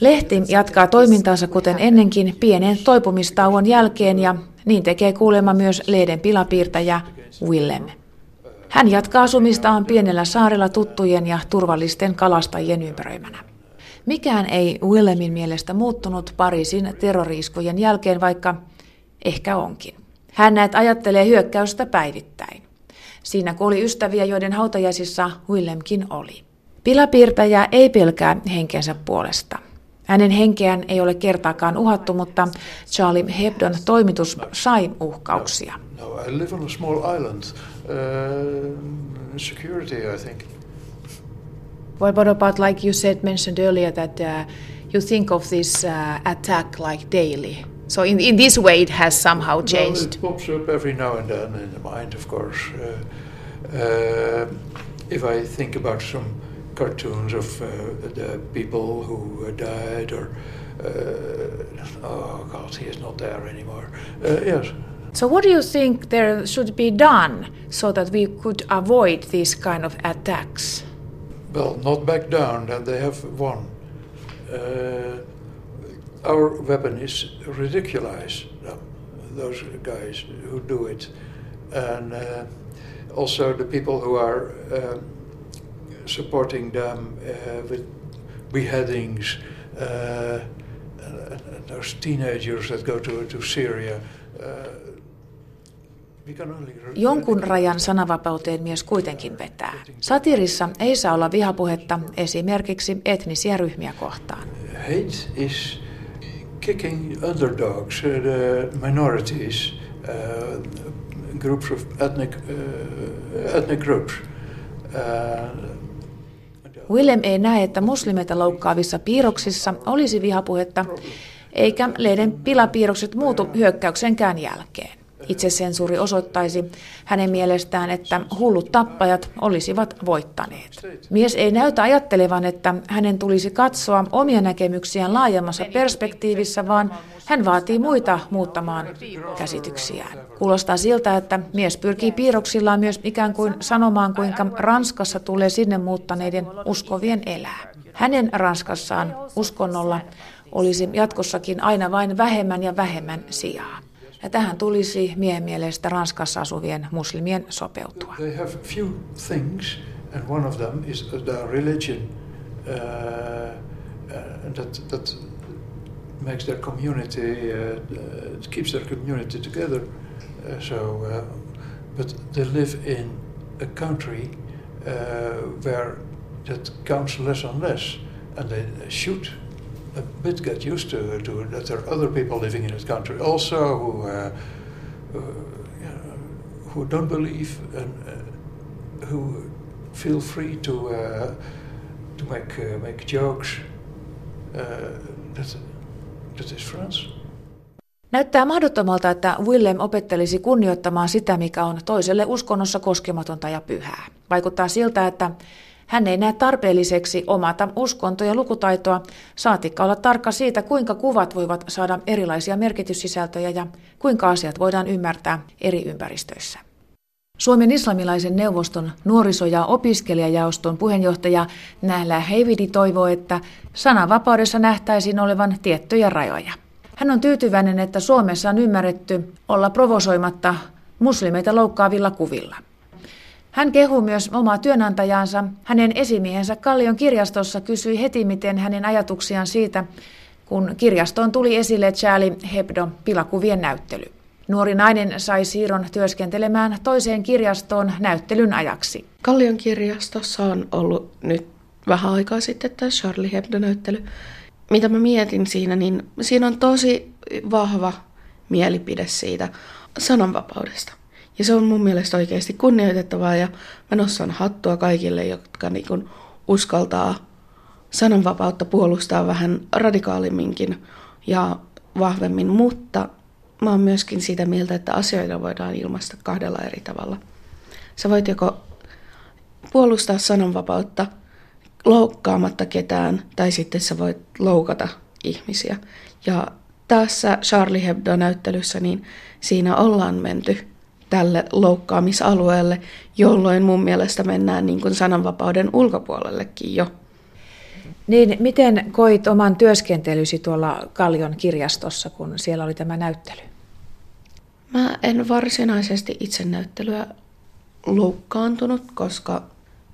Lehti jatkaa toimintaansa kuten ennenkin pienen toipumistauon jälkeen ja niin tekee kuulemma myös lehden pilapiirtäjä Willem. Hän jatkaa asumistaan pienellä saarella tuttujen ja turvallisten kalastajien ympäröimänä. Mikään ei Willemin mielestä muuttunut Pariisin terroriiskujen jälkeen, vaikka ehkä onkin. Hän näet ajattelee hyökkäystä päivittäin. Siinä kuoli ystäviä, joiden hautajaisissa Willemkin oli. Pilapiirtäjä ei pelkää henkensä puolesta. Hänen henkeään ei ole kertaakaan uhattu, mutta Charlie Hebdon toimitus sai uhkauksia. No, I live on a small island. Uh, security, I think. What about, like you said, mentioned earlier, that uh, you think of this uh, attack like daily? So in, in this way, it has somehow changed. Well, it pops up every now and then in the mind, of course. Uh, uh, if I think about some cartoons of uh, the people who uh, died, or uh, oh God, he is not there anymore. Uh, yes. So, what do you think there should be done so that we could avoid these kind of attacks? Well, not back down, and they have won. Uh, our weapon is ridiculize them, those guys who do it, and uh, also the people who are um, supporting them uh, with beheadings, uh, and those teenagers that go to, to Syria. Uh, Jonkun rajan sananvapauteen mies kuitenkin vetää. Satirissa ei saa olla vihapuhetta esimerkiksi etnisiä ryhmiä kohtaan. Hate is kicking underdogs, uh, the minorities, uh, groups of ethnic, uh, ethnic groups. Uh, Willem ei näe, että muslimeita loukkaavissa piirroksissa olisi vihapuhetta, eikä lehden pilapiirrokset muutu hyökkäyksenkään jälkeen. Itsesensuuri osoittaisi hänen mielestään, että hullut tappajat olisivat voittaneet. Mies ei näytä ajattelevan, että hänen tulisi katsoa omia näkemyksiään laajemmassa perspektiivissä, vaan hän vaatii muita muuttamaan käsityksiään. Kuulostaa siltä, että mies pyrkii piirroksillaan myös ikään kuin sanomaan, kuinka Ranskassa tulee sinne muuttaneiden uskovien elää. Hänen Ranskassaan uskonnolla olisi jatkossakin aina vain vähemmän ja vähemmän sijaa. Ja tähän tulisi miehen mielestä Ranskassa asuvien muslimien sopeutua. They have few things, and one of them is their religion, uh, uh, that, that makes their community, uh, uh, keeps their community together. Uh, so, uh, but they live in a country uh, where that counts less and less, and they shoot a bit get used to, to that there are other people living in this country also who, uh, uh, you who don't believe and uh, who feel free to uh, to make uh, make jokes. Uh, that, that is France. Näyttää mahdottomalta, että Willem opettelisi kunnioittamaan sitä, mikä on toiselle uskonnossa koskematonta ja pyhää. Vaikuttaa siltä, että hän ei näe tarpeelliseksi omata uskonto- ja lukutaitoa, saatikka olla tarkka siitä, kuinka kuvat voivat saada erilaisia merkityssisältöjä ja kuinka asiat voidaan ymmärtää eri ympäristöissä. Suomen islamilaisen neuvoston nuoriso- ja opiskelijajaoston puheenjohtaja Nählä Heividi toivoo, että sananvapaudessa nähtäisiin olevan tiettyjä rajoja. Hän on tyytyväinen, että Suomessa on ymmärretty olla provosoimatta muslimeita loukkaavilla kuvilla. Hän kehuu myös omaa työnantajaansa. Hänen esimiehensä Kallion kirjastossa kysyi heti, miten hänen ajatuksiaan siitä, kun kirjastoon tuli esille Charlie Hebdo pilakuvien näyttely. Nuori nainen sai siirron työskentelemään toiseen kirjastoon näyttelyn ajaksi. Kallion kirjastossa on ollut nyt vähän aikaa sitten tämä Charlie Hebdo-näyttely. Mitä mä mietin siinä, niin siinä on tosi vahva mielipide siitä sananvapaudesta. Ja se on mun mielestä oikeasti kunnioitettavaa ja mä nostan hattua kaikille, jotka niin uskaltaa sananvapautta puolustaa vähän radikaalimminkin ja vahvemmin, mutta mä oon myöskin sitä mieltä, että asioita voidaan ilmaista kahdella eri tavalla. Sä voit joko puolustaa sananvapautta loukkaamatta ketään, tai sitten sä voit loukata ihmisiä. Ja tässä Charlie Hebdo-näyttelyssä, niin siinä ollaan menty tälle loukkaamisalueelle, jolloin mun mielestä mennään niin kuin sananvapauden ulkopuolellekin jo. Niin, miten koit oman työskentelysi tuolla Kallion kirjastossa, kun siellä oli tämä näyttely? Mä en varsinaisesti itse näyttelyä loukkaantunut, koska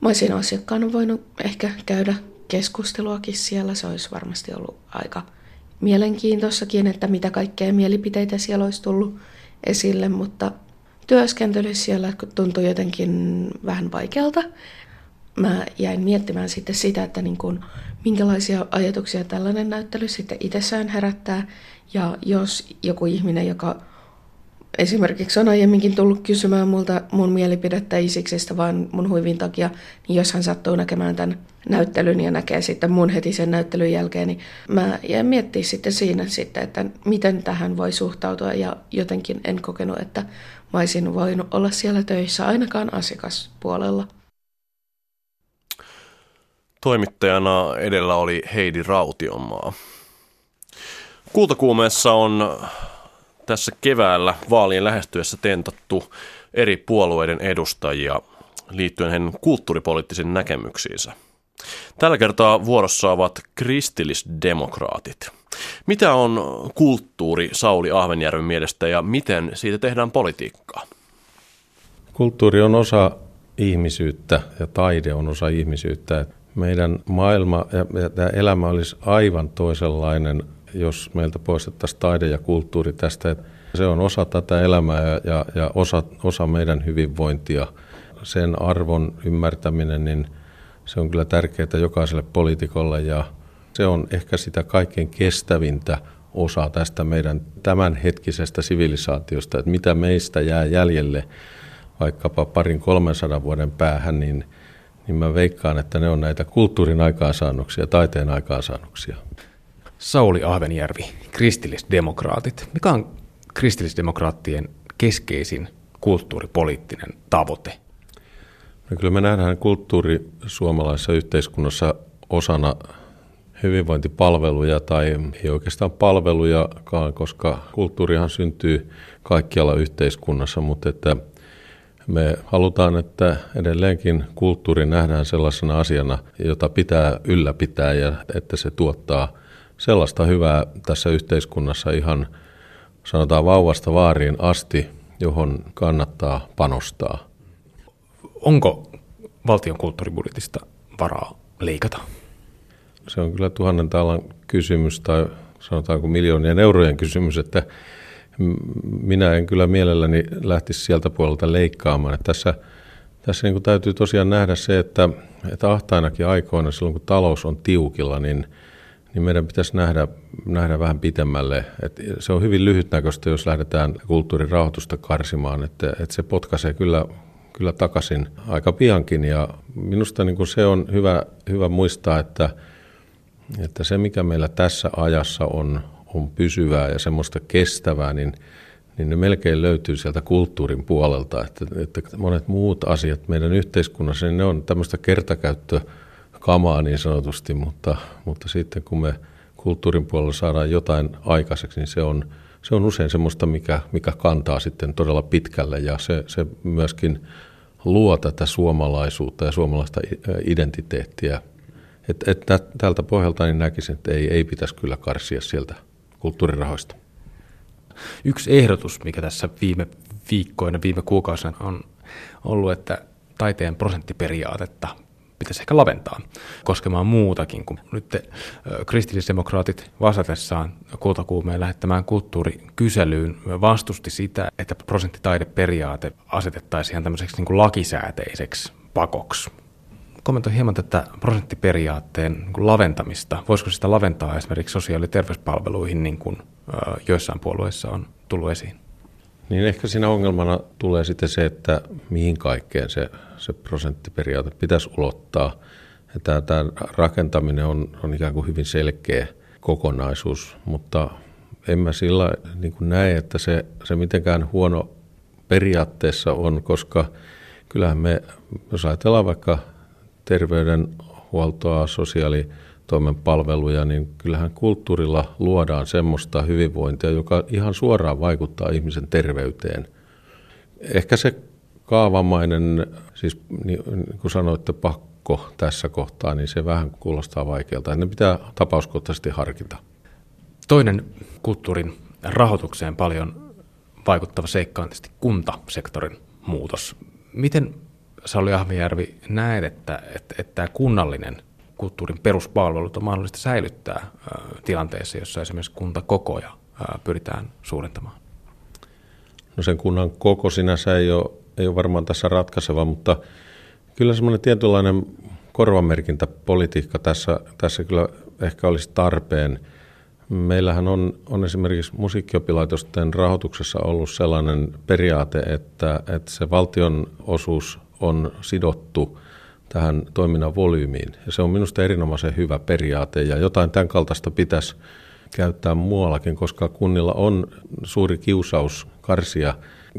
mä olisin asiakkaana voinut ehkä käydä keskusteluakin siellä. Se olisi varmasti ollut aika mielenkiintoisakin, että mitä kaikkea mielipiteitä siellä olisi tullut esille, mutta työskentely siellä tuntui jotenkin vähän vaikealta. Mä jäin miettimään sitten sitä, että niin kuin, minkälaisia ajatuksia tällainen näyttely sitten itsessään herättää. Ja jos joku ihminen, joka esimerkiksi on aiemminkin tullut kysymään multa mun mielipidettä Isiksestä vaan mun huivin takia, niin jos hän sattuu näkemään tämän näyttelyn ja näkee sitten mun heti sen näyttelyn jälkeen, niin mä jäin miettiä sitten siinä sitten, että miten tähän voi suhtautua ja jotenkin en kokenut, että mä olisin voinut olla siellä töissä ainakaan asiakaspuolella. Toimittajana edellä oli Heidi Rautionmaa. Kultakuumeessa on tässä keväällä vaalien lähestyessä tentattu eri puolueiden edustajia liittyen heidän kulttuuripoliittisiin näkemyksiinsä. Tällä kertaa vuorossa ovat kristillisdemokraatit. Mitä on kulttuuri Sauli Ahvenjärven mielestä ja miten siitä tehdään politiikkaa? Kulttuuri on osa ihmisyyttä ja taide on osa ihmisyyttä. Meidän maailma ja elämä olisi aivan toisenlainen jos meiltä poistettaisiin taide ja kulttuuri tästä. Se on osa tätä elämää ja, ja, ja osa, osa meidän hyvinvointia. Sen arvon ymmärtäminen, niin se on kyllä tärkeää jokaiselle poliitikolle ja se on ehkä sitä kaikkein kestävintä osa tästä meidän tämänhetkisestä sivilisaatiosta, että mitä meistä jää jäljelle vaikkapa parin 300 vuoden päähän, niin, niin mä veikkaan, että ne on näitä kulttuurin aikaansaannoksia, taiteen aikaansaannoksia. Sauli Ahvenjärvi, kristillisdemokraatit. Mikä on kristillisdemokraattien keskeisin kulttuuripoliittinen tavoite? No kyllä me nähdään kulttuuri suomalaisessa yhteiskunnassa osana hyvinvointipalveluja tai ei oikeastaan palvelujakaan, koska kulttuurihan syntyy kaikkialla yhteiskunnassa, mutta että me halutaan, että edelleenkin kulttuuri nähdään sellaisena asiana, jota pitää ylläpitää ja että se tuottaa – sellaista hyvää tässä yhteiskunnassa ihan sanotaan vauvasta vaariin asti, johon kannattaa panostaa. Onko valtion kulttuuribudjetista varaa leikata? Se on kyllä tuhannen talan kysymys tai sanotaanko miljoonien eurojen kysymys, että minä en kyllä mielelläni lähtisi sieltä puolelta leikkaamaan. Että tässä tässä niin kuin täytyy tosiaan nähdä se, että, että ahtainakin aikoina silloin kun talous on tiukilla, niin – niin meidän pitäisi nähdä, nähdä vähän pitemmälle. Et se on hyvin lyhytnäköistä, jos lähdetään kulttuurin rahoitusta karsimaan, että, että se potkaisee kyllä, kyllä takaisin aika piankin. Ja minusta niin kuin se on hyvä, hyvä muistaa, että, että se mikä meillä tässä ajassa on, on pysyvää ja semmoista kestävää, niin, niin ne melkein löytyy sieltä kulttuurin puolelta. Että, että monet muut asiat meidän yhteiskunnassa, niin ne on tämmöistä kertakäyttöä kamaa niin sanotusti, mutta, mutta sitten kun me kulttuurin puolella saadaan jotain aikaiseksi, niin se on, se on usein semmoista, mikä, mikä kantaa sitten todella pitkälle ja se, se myöskin luo tätä suomalaisuutta ja suomalaista identiteettiä. Et, et tältä pohjalta niin näkisin, että ei, ei pitäisi kyllä karsia sieltä kulttuurirahoista. Yksi ehdotus, mikä tässä viime viikkoina, viime kuukausina on ollut, että taiteen prosenttiperiaatetta pitäisi ehkä laventaa koskemaan muutakin kuin nyt te, kristillisdemokraatit vastatessaan kultakuumeen lähettämään kulttuurikyselyyn vastusti sitä, että prosenttitaideperiaate asetettaisiin ihan tämmöiseksi niin kuin lakisääteiseksi pakoksi. Kommentoi hieman tätä prosenttiperiaatteen niin laventamista. Voisiko sitä laventaa esimerkiksi sosiaali- ja terveyspalveluihin, niin kuin joissain puolueissa on tullut esiin? Niin ehkä siinä ongelmana tulee sitten se, että mihin kaikkeen se, se prosenttiperiaate pitäisi ulottaa. Tämä, tämä rakentaminen on, on ikään kuin hyvin selkeä kokonaisuus, mutta en mä sillä niin kuin näe, että se, se mitenkään huono periaatteessa on, koska kyllähän me, jos ajatellaan vaikka terveydenhuoltoa, sosiaali- toimen palveluja, niin kyllähän kulttuurilla luodaan semmoista hyvinvointia, joka ihan suoraan vaikuttaa ihmisen terveyteen. Ehkä se kaavamainen, siis niin kuin sanoitte, pakko tässä kohtaa, niin se vähän kuulostaa vaikealta. Ne pitää tapauskohtaisesti harkita. Toinen kulttuurin rahoitukseen paljon vaikuttava seikka on tietysti kuntasektorin muutos. Miten Sauli Ahmijärvi näet, että, että, että tämä kunnallinen kulttuurin peruspalvelut on mahdollista säilyttää tilanteessa, jossa esimerkiksi kuntakokoja pyritään suurentamaan? No sen kunnan koko sinänsä ei ole, ei ole varmaan tässä ratkaiseva, mutta kyllä semmoinen tietynlainen korvamerkintäpolitiikka tässä, tässä kyllä ehkä olisi tarpeen. Meillähän on, on esimerkiksi musiikkiopilaitosten rahoituksessa ollut sellainen periaate, että, että se valtion osuus on sidottu tähän toiminnan volyymiin. Ja se on minusta erinomaisen hyvä periaate ja jotain tämän kaltaista pitäisi käyttää muuallakin, koska kunnilla on suuri kiusaus karsia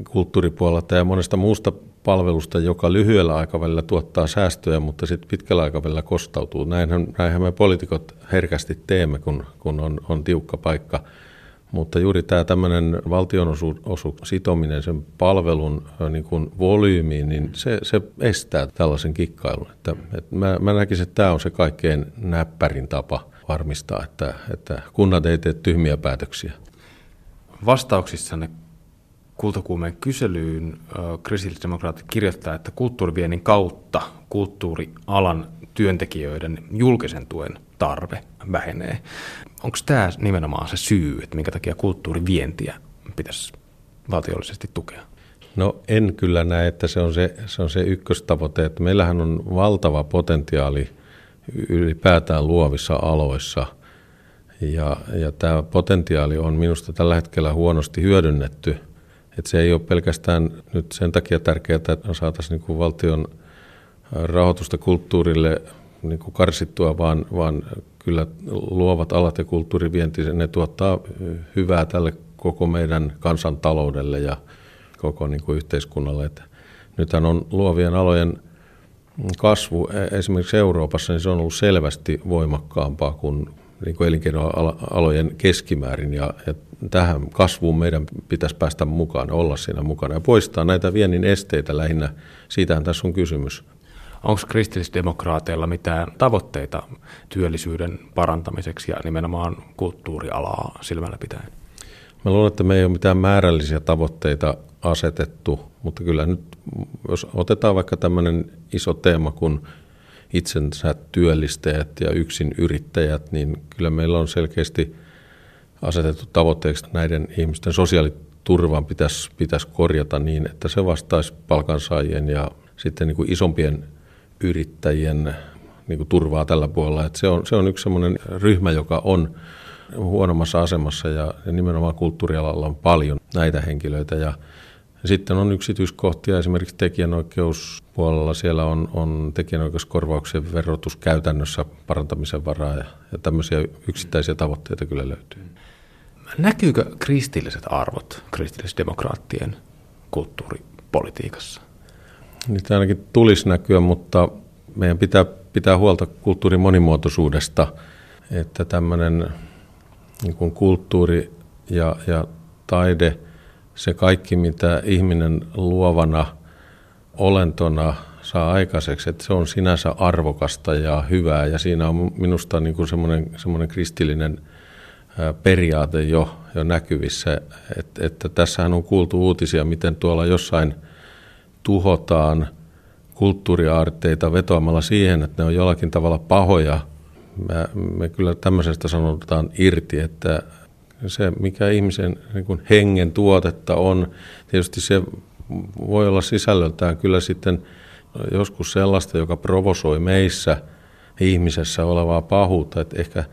kulttuuripuolelta ja monesta muusta palvelusta, joka lyhyellä aikavälillä tuottaa säästöjä, mutta sitten pitkällä aikavälillä kostautuu. Näinhän, näinhän me poliitikot herkästi teemme, kun, kun on, on tiukka paikka – mutta juuri tämä tämmöinen valtionosuus sitominen sen palvelun niin kuin volyymiin, niin se, se estää tällaisen kikkailun. Että, että mä, mä näkisin, että tämä on se kaikkein näppärin tapa varmistaa, että, että kunnat ei tee tyhmiä päätöksiä. Vastauksissanne kultakuumeen kyselyyn kristillisdemokraatit kirjoittaa, että kulttuuriviennin kautta kulttuurialan työntekijöiden julkisen tuen tarve vähenee. Onko tämä nimenomaan se syy, että minkä takia kulttuurivientiä pitäisi valtiollisesti tukea? No en kyllä näe, että se on se, se, on se ykköstavoite. Että meillähän on valtava potentiaali ylipäätään luovissa aloissa. Ja, ja tämä potentiaali on minusta tällä hetkellä huonosti hyödynnetty. Että se ei ole pelkästään nyt sen takia tärkeää, että saataisiin niin valtion rahoitusta kulttuurille niin kuin karsittua, vaan, vaan kyllä luovat alat ja kulttuurivienti, ne tuottaa hyvää tälle koko meidän kansantaloudelle ja koko niin kuin yhteiskunnalle. Että nythän on luovien alojen kasvu e, esimerkiksi Euroopassa, niin se on ollut selvästi voimakkaampaa kuin, niin kuin elinkeinoalojen keskimäärin. Ja, ja tähän kasvuun meidän pitäisi päästä mukaan, olla siinä mukana ja poistaa näitä viennin esteitä lähinnä. Siitähän tässä on kysymys. Onko kristillisdemokraateilla mitään tavoitteita työllisyyden parantamiseksi ja nimenomaan kulttuurialaa silmällä pitäen? Mä luulen, että me ei ole mitään määrällisiä tavoitteita asetettu, mutta kyllä nyt, jos otetaan vaikka tämmöinen iso teema kuin itsensä työllistäjät ja yksin yrittäjät, niin kyllä meillä on selkeästi asetettu tavoitteeksi näiden ihmisten sosiaaliturvan pitäisi, pitäisi korjata niin, että se vastaisi palkansaajien ja sitten niin kuin isompien yrittäjien niin kuin turvaa tällä puolella. Että se, on, se on yksi sellainen ryhmä, joka on huonommassa asemassa ja, ja nimenomaan kulttuurialalla on paljon näitä henkilöitä. Ja sitten on yksityiskohtia esimerkiksi tekijänoikeuspuolella. Siellä on, on tekijänoikeuskorvauksien verotuskäytännössä parantamisen varaa ja, ja tämmöisiä yksittäisiä tavoitteita kyllä löytyy. Näkyykö kristilliset arvot kristillisdemokraattien kulttuuripolitiikassa? Niitä ainakin tulisi näkyä, mutta meidän pitää pitää huolta kulttuurin monimuotoisuudesta, että tämmöinen niin kuin kulttuuri ja, ja taide, se kaikki mitä ihminen luovana olentona saa aikaiseksi, että se on sinänsä arvokasta ja hyvää ja siinä on minusta niin kuin semmoinen, semmoinen kristillinen periaate jo, jo näkyvissä, että, että tässähän on kuultu uutisia, miten tuolla jossain tuhotaan kulttuuriaarteita vetoamalla siihen, että ne on jollakin tavalla pahoja. Me, me kyllä tämmöisestä sanotaan irti, että se mikä ihmisen niin kuin hengen tuotetta on, tietysti se voi olla sisällöltään kyllä sitten joskus sellaista, joka provosoi meissä ihmisessä olevaa pahuutta, että ehkä,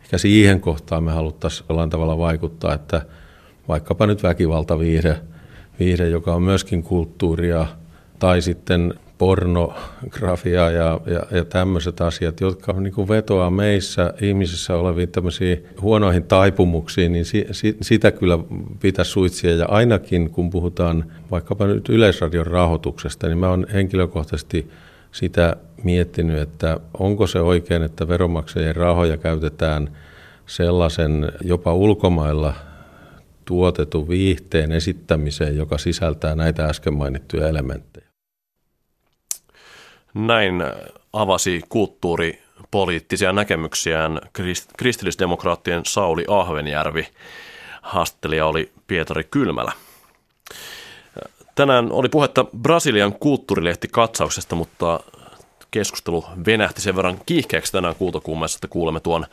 ehkä siihen kohtaan me haluttaisiin jollain tavalla vaikuttaa, että vaikkapa nyt väkivaltaviihde, viihde, joka on myöskin kulttuuria, tai sitten pornografia ja, ja, ja tämmöiset asiat, jotka niin kuin vetoaa meissä ihmisissä oleviin tämmöisiin huonoihin taipumuksiin, niin si, si, sitä kyllä pitäisi suitsia. Ja ainakin kun puhutaan vaikkapa nyt Yleisradion rahoituksesta, niin mä oon henkilökohtaisesti sitä miettinyt, että onko se oikein, että veronmaksajien rahoja käytetään sellaisen jopa ulkomailla tuotetun viihteen esittämiseen, joka sisältää näitä äsken mainittuja elementtejä. Näin avasi kulttuuripoliittisia näkemyksiään kristillisdemokraattien Sauli Ahvenjärvi. Haastelija oli Pietari Kylmälä. Tänään oli puhetta Brasilian kulttuurilehti katsauksesta, mutta keskustelu venähti sen verran kiihkeäksi tänään kuultokuumassa, että kuulemme tuon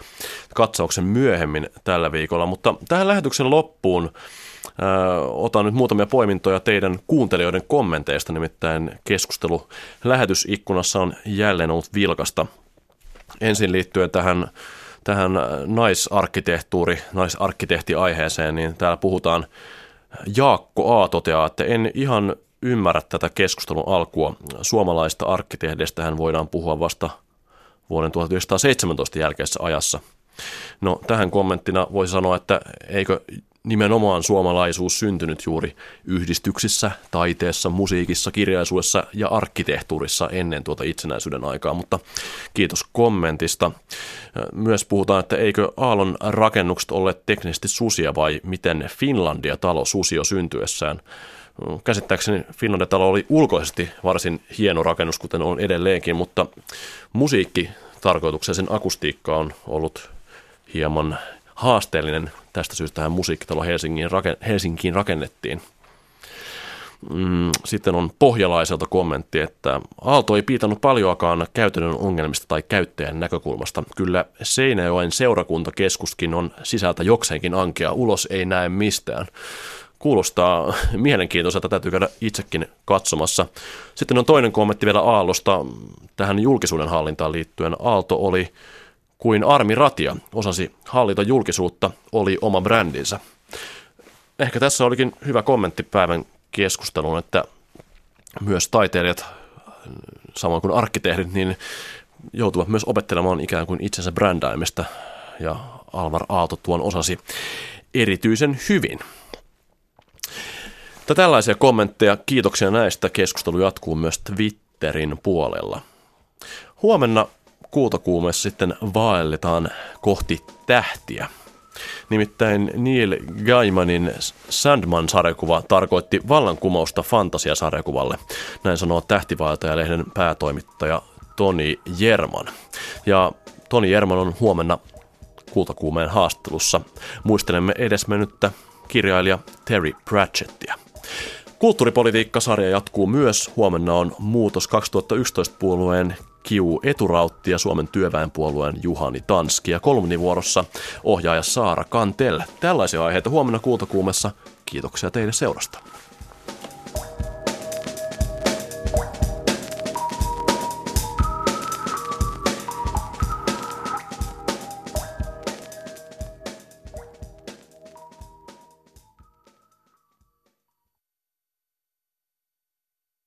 katsauksen myöhemmin tällä viikolla. Mutta tähän lähetyksen loppuun otan nyt muutamia poimintoja teidän kuuntelijoiden kommenteista, nimittäin keskustelu lähetysikkunassa on jälleen ollut vilkasta. Ensin liittyen tähän, tähän naisarkkitehtuuri, naisarkkitehtiaiheeseen, niin täällä puhutaan, Jaakko A. toteaa, että en ihan ymmärrä tätä keskustelun alkua. Suomalaista arkkitehdeistä hän voidaan puhua vasta vuoden 1917 jälkeisessä ajassa. No tähän kommenttina voisi sanoa, että eikö nimenomaan suomalaisuus syntynyt juuri yhdistyksissä, taiteessa, musiikissa, kirjaisuudessa ja arkkitehtuurissa ennen tuota itsenäisyyden aikaa, mutta kiitos kommentista. Myös puhutaan, että eikö Aallon rakennukset olleet teknisesti susia vai miten Finlandia-talo susio syntyessään. Käsittääkseni Finlandia-talo oli ulkoisesti varsin hieno rakennus, kuten on edelleenkin, mutta musiikki tarkoituksen sen akustiikka on ollut hieman haasteellinen. Tästä syystä tähän musiikkitalo Helsingin, Helsinkiin rakennettiin. Mm, sitten on pohjalaiselta kommentti, että Aalto ei piitannut paljoakaan käytännön ongelmista tai käyttäjän näkökulmasta. Kyllä Seinäjoen seurakuntakeskuskin on sisältä jokseenkin ankea, ulos ei näe mistään. Kuulostaa mielenkiintoiselta, täytyy käydä itsekin katsomassa. Sitten on toinen kommentti vielä Aallosta tähän julkisuuden hallintaan liittyen. Aalto oli kuin Armi Ratia osasi hallita julkisuutta, oli oma brändinsä. Ehkä tässä olikin hyvä kommentti päivän keskusteluun, että myös taiteilijat, samoin kuin arkkitehdit, niin joutuvat myös opettelemaan ikään kuin itsensä brändäämistä, ja Alvar Aalto tuon osasi erityisen hyvin. Mutta tällaisia kommentteja, kiitoksia näistä. Keskustelu jatkuu myös Twitterin puolella. Huomenna kultakuumessa sitten vaelletaan kohti tähtiä. Nimittäin Neil Gaimanin Sandman-sarjakuva tarkoitti vallankumousta fantasiasarjakuvalle. Näin sanoo Tähtivaeltaja-lehden päätoimittaja Toni Jerman. Ja Toni Jerman on huomenna kultakuumeen haastattelussa. Muistelemme edesmennyttä kirjailija Terry Pratchettia. Kulttuuripolitiikka-sarja jatkuu myös. Huomenna on muutos 2011 puolueen Kiu Eturautti ja Suomen työväenpuolueen Juhani Tanski ja kolumnivuorossa ohjaaja Saara Kantel. Tällaisia aiheita huomenna kuultakuumessa. Kiitoksia teille seurasta.